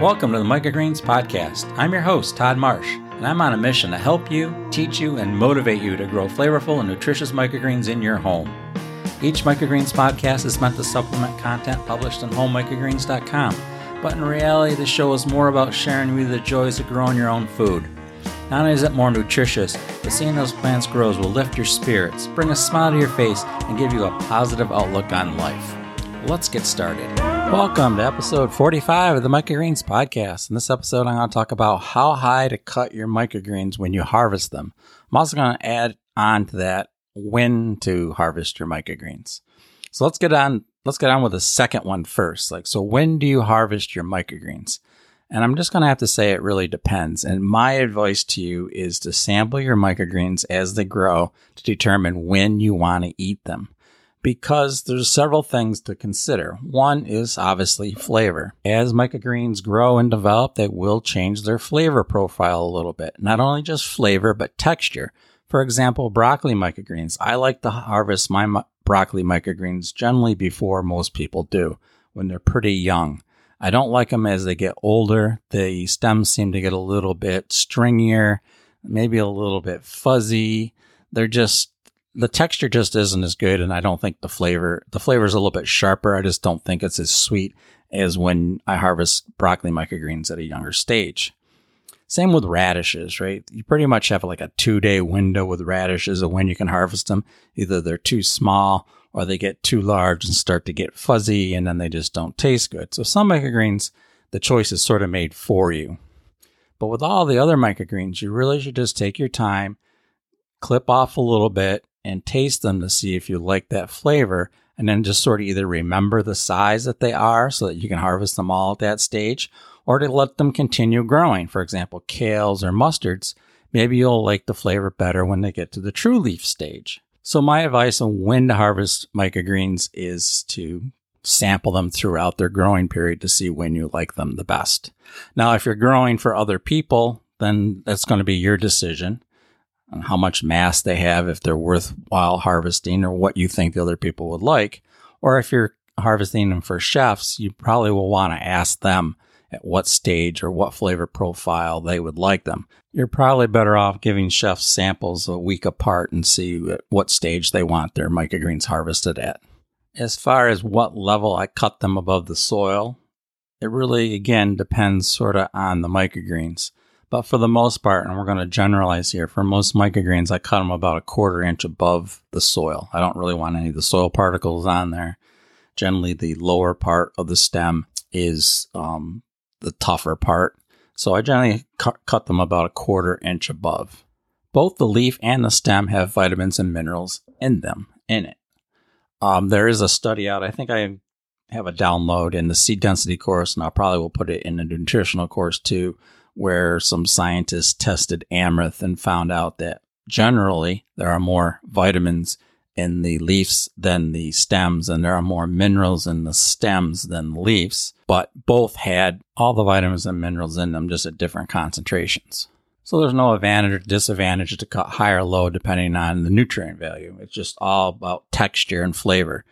Welcome to the Microgreens Podcast. I'm your host, Todd Marsh, and I'm on a mission to help you, teach you, and motivate you to grow flavorful and nutritious microgreens in your home. Each Microgreens podcast is meant to supplement content published on homemicrogreens.com, but in reality, the show is more about sharing with you the joys of growing your own food. Not only is it more nutritious, but seeing those plants grow will lift your spirits, bring a smile to your face, and give you a positive outlook on life. Let's get started. Welcome to episode 45 of the Microgreens podcast. In this episode, I'm going to talk about how high to cut your microgreens when you harvest them. I'm also going to add on to that when to harvest your microgreens. So let's get on. Let's get on with the second one first. Like, so when do you harvest your microgreens? And I'm just going to have to say it really depends. And my advice to you is to sample your microgreens as they grow to determine when you want to eat them because there's several things to consider. One is obviously flavor. As microgreens grow and develop, they will change their flavor profile a little bit. Not only just flavor, but texture. For example, broccoli microgreens. I like to harvest my broccoli microgreens generally before most people do, when they're pretty young. I don't like them as they get older. The stems seem to get a little bit stringier, maybe a little bit fuzzy. They're just the texture just isn't as good, and I don't think the flavor the flavor is a little bit sharper. I just don't think it's as sweet as when I harvest broccoli microgreens at a younger stage. Same with radishes, right? You pretty much have like a two day window with radishes of when you can harvest them. Either they're too small or they get too large and start to get fuzzy and then they just don't taste good. So some microgreens, the choice is sort of made for you. But with all the other microgreens, you really should just take your time, clip off a little bit, and taste them to see if you like that flavor and then just sort of either remember the size that they are so that you can harvest them all at that stage or to let them continue growing. For example, kales or mustards, maybe you'll like the flavor better when they get to the true leaf stage. So my advice on when to harvest microgreens is to sample them throughout their growing period to see when you like them the best. Now, if you're growing for other people, then that's going to be your decision on how much mass they have, if they're worthwhile harvesting, or what you think the other people would like. Or if you're harvesting them for chefs, you probably will want to ask them at what stage or what flavor profile they would like them. You're probably better off giving chefs samples a week apart and see at what stage they want their microgreens harvested at. As far as what level I cut them above the soil, it really again depends sort of on the microgreens. But for the most part, and we're going to generalize here, for most microgreens, I cut them about a quarter inch above the soil. I don't really want any of the soil particles on there. Generally, the lower part of the stem is um, the tougher part. So I generally cu- cut them about a quarter inch above. Both the leaf and the stem have vitamins and minerals in them, in it. Um, there is a study out, I think I have a download in the seed density course, and I probably will put it in the nutritional course too, where some scientists tested amaranth and found out that generally there are more vitamins in the leaves than the stems, and there are more minerals in the stems than the leaves, but both had all the vitamins and minerals in them just at different concentrations. So there's no advantage or disadvantage to cut higher or low depending on the nutrient value. It's just all about texture and flavor.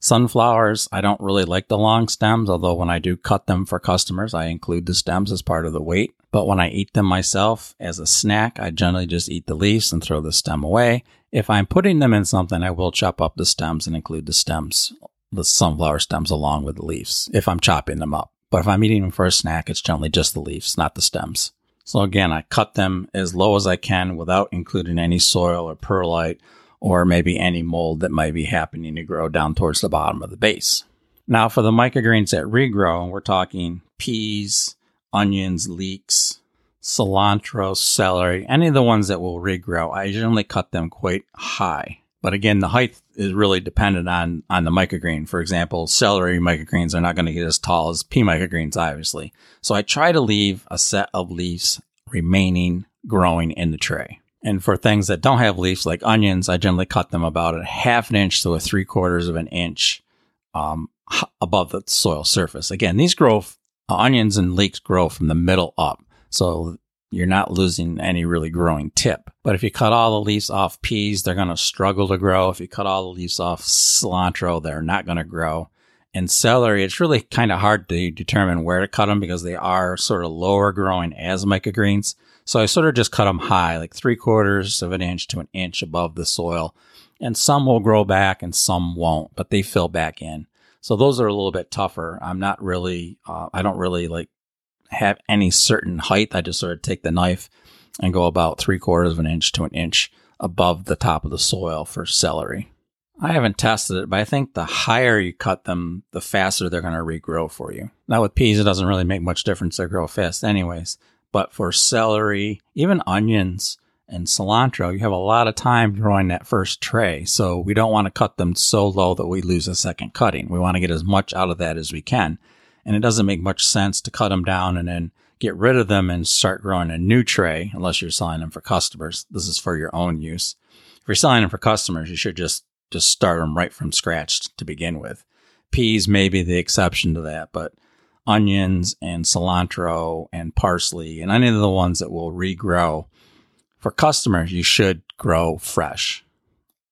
Sunflowers, I don't really like the long stems, although when I do cut them for customers, I include the stems as part of the weight. But when I eat them myself as a snack, I generally just eat the leaves and throw the stem away. If I'm putting them in something, I will chop up the stems and include the stems, the sunflower stems along with the leaves if I'm chopping them up. But if I'm eating them for a snack, it's generally just the leaves, not the stems. So again, I cut them as low as I can without including any soil or perlite or maybe any mold that might be happening to grow down towards the bottom of the base. Now, for the microgreens that regrow, we're talking peas, onions, leeks, cilantro, celery, any of the ones that will regrow. I generally cut them quite high. But again, the height is really dependent on, on the microgreen. For example, celery microgreens are not going to get as tall as pea microgreens, obviously. So I try to leave a set of leaves remaining growing in the tray. And for things that don't have leaves, like onions, I generally cut them about a half an inch to a three quarters of an inch um, above the soil surface. Again, these grow, onions and leeks grow from the middle up. So you're not losing any really growing tip. But if you cut all the leaves off peas, they're going to struggle to grow. If you cut all the leaves off cilantro, they're not going to grow. And celery, it's really kind of hard to determine where to cut them because they are sort of lower growing as microgreens. So I sort of just cut them high, like three quarters of an inch to an inch above the soil. And some will grow back and some won't, but they fill back in. So those are a little bit tougher. I'm not really, uh, I don't really like have any certain height. I just sort of take the knife and go about three quarters of an inch to an inch above the top of the soil for celery. I haven't tested it, but I think the higher you cut them, the faster they're going to regrow for you. Now with peas, it doesn't really make much difference. They grow fast anyways. But for celery, even onions and cilantro, you have a lot of time growing that first tray. So we don't want to cut them so low that we lose a second cutting. We want to get as much out of that as we can. And it doesn't make much sense to cut them down and then get rid of them and start growing a new tray unless you're selling them for customers. This is for your own use. If you're selling them for customers, you should just just start them right from scratch to begin with. Peas may be the exception to that, but onions and cilantro and parsley and any of the ones that will regrow for customers, you should grow fresh.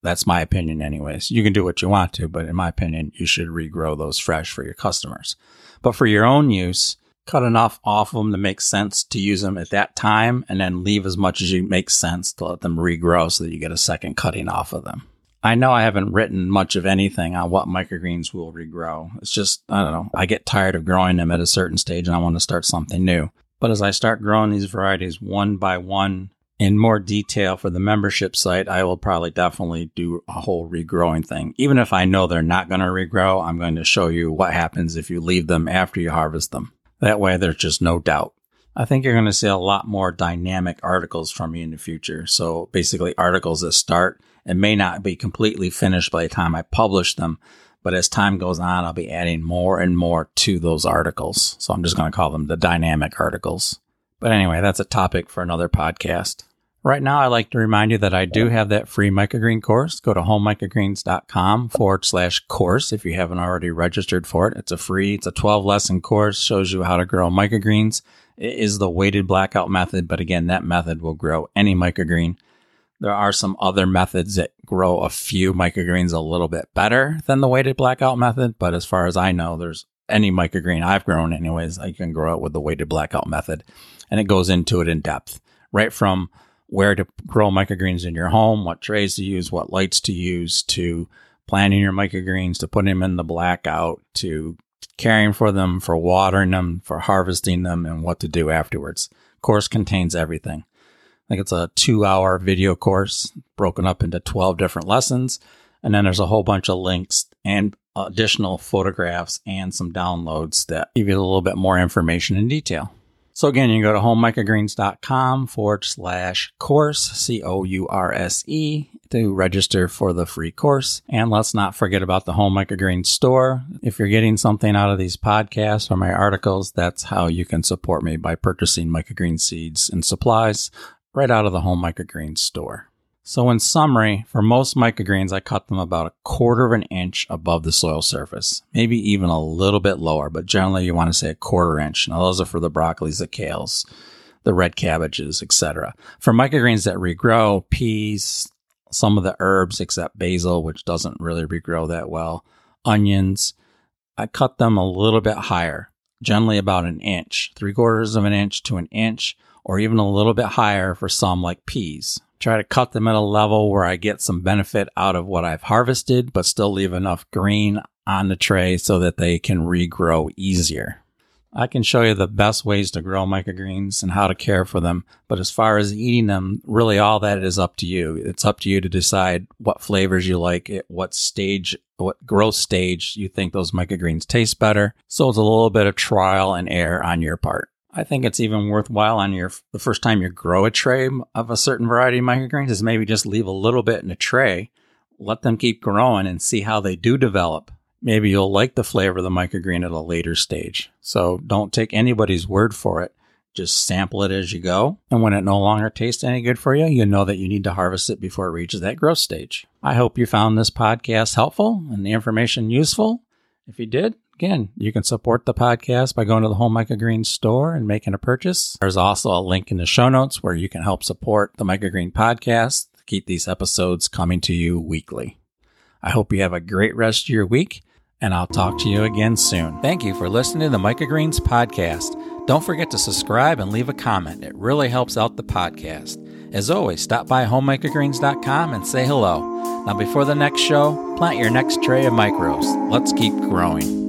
That's my opinion, anyways. You can do what you want to, but in my opinion, you should regrow those fresh for your customers. But for your own use, cut enough off of them to make sense to use them at that time and then leave as much as you make sense to let them regrow so that you get a second cutting off of them. I know I haven't written much of anything on what microgreens will regrow. It's just, I don't know, I get tired of growing them at a certain stage and I want to start something new. But as I start growing these varieties one by one in more detail for the membership site, I will probably definitely do a whole regrowing thing. Even if I know they're not going to regrow, I'm going to show you what happens if you leave them after you harvest them. That way, there's just no doubt. I think you're going to see a lot more dynamic articles from me in the future. So basically, articles that start and may not be completely finished by the time I publish them. But as time goes on, I'll be adding more and more to those articles. So I'm just going to call them the dynamic articles. But anyway, that's a topic for another podcast. Right now, I'd like to remind you that I do have that free microgreen course. Go to homemicrogreens.com forward slash course if you haven't already registered for it. It's a free, it's a 12 lesson course, shows you how to grow microgreens. It is the weighted blackout method, but again, that method will grow any microgreen. There are some other methods that grow a few microgreens a little bit better than the weighted blackout method. But as far as I know, there's any microgreen I've grown anyways, I can grow it with the weighted blackout method. And it goes into it in depth, right from where to grow microgreens in your home, what trays to use, what lights to use, to planting your microgreens, to putting them in the blackout, to caring for them, for watering them, for harvesting them, and what to do afterwards. Course contains everything. I think it's a two hour video course broken up into 12 different lessons. And then there's a whole bunch of links and additional photographs and some downloads that give you a little bit more information in detail. So again, you can go to homemicrogreens.com forward slash course, C O U R S E, to register for the free course. And let's not forget about the Home Microgreens store. If you're getting something out of these podcasts or my articles, that's how you can support me by purchasing microgreen seeds and supplies right out of the home microgreens store. So in summary, for most microgreens, I cut them about a quarter of an inch above the soil surface, maybe even a little bit lower, but generally you want to say a quarter inch. Now those are for the broccolis, the kales, the red cabbages, etc. For microgreens that regrow, peas, some of the herbs except basil, which doesn't really regrow that well, onions, I cut them a little bit higher, generally about an inch, three quarters of an inch to an inch or even a little bit higher for some like peas. Try to cut them at a level where I get some benefit out of what I've harvested, but still leave enough green on the tray so that they can regrow easier. I can show you the best ways to grow microgreens and how to care for them, but as far as eating them, really all that is up to you. It's up to you to decide what flavors you like, at what stage, what growth stage you think those microgreens taste better. So it's a little bit of trial and error on your part. I think it's even worthwhile on your the first time you grow a tray of a certain variety of microgreens is maybe just leave a little bit in a tray, let them keep growing and see how they do develop. Maybe you'll like the flavor of the microgreen at a later stage. So don't take anybody's word for it. Just sample it as you go. And when it no longer tastes any good for you, you know that you need to harvest it before it reaches that growth stage. I hope you found this podcast helpful and the information useful. If you did, Again, you can support the podcast by going to the Home Microgreen store and making a purchase. There's also a link in the show notes where you can help support the Microgreen podcast to keep these episodes coming to you weekly. I hope you have a great rest of your week. And I'll talk to you again soon. Thank you for listening to the Microgreens podcast. Don't forget to subscribe and leave a comment. It really helps out the podcast. As always, stop by homemicrogreens.com and say hello. Now, before the next show, plant your next tray of micros. Let's keep growing.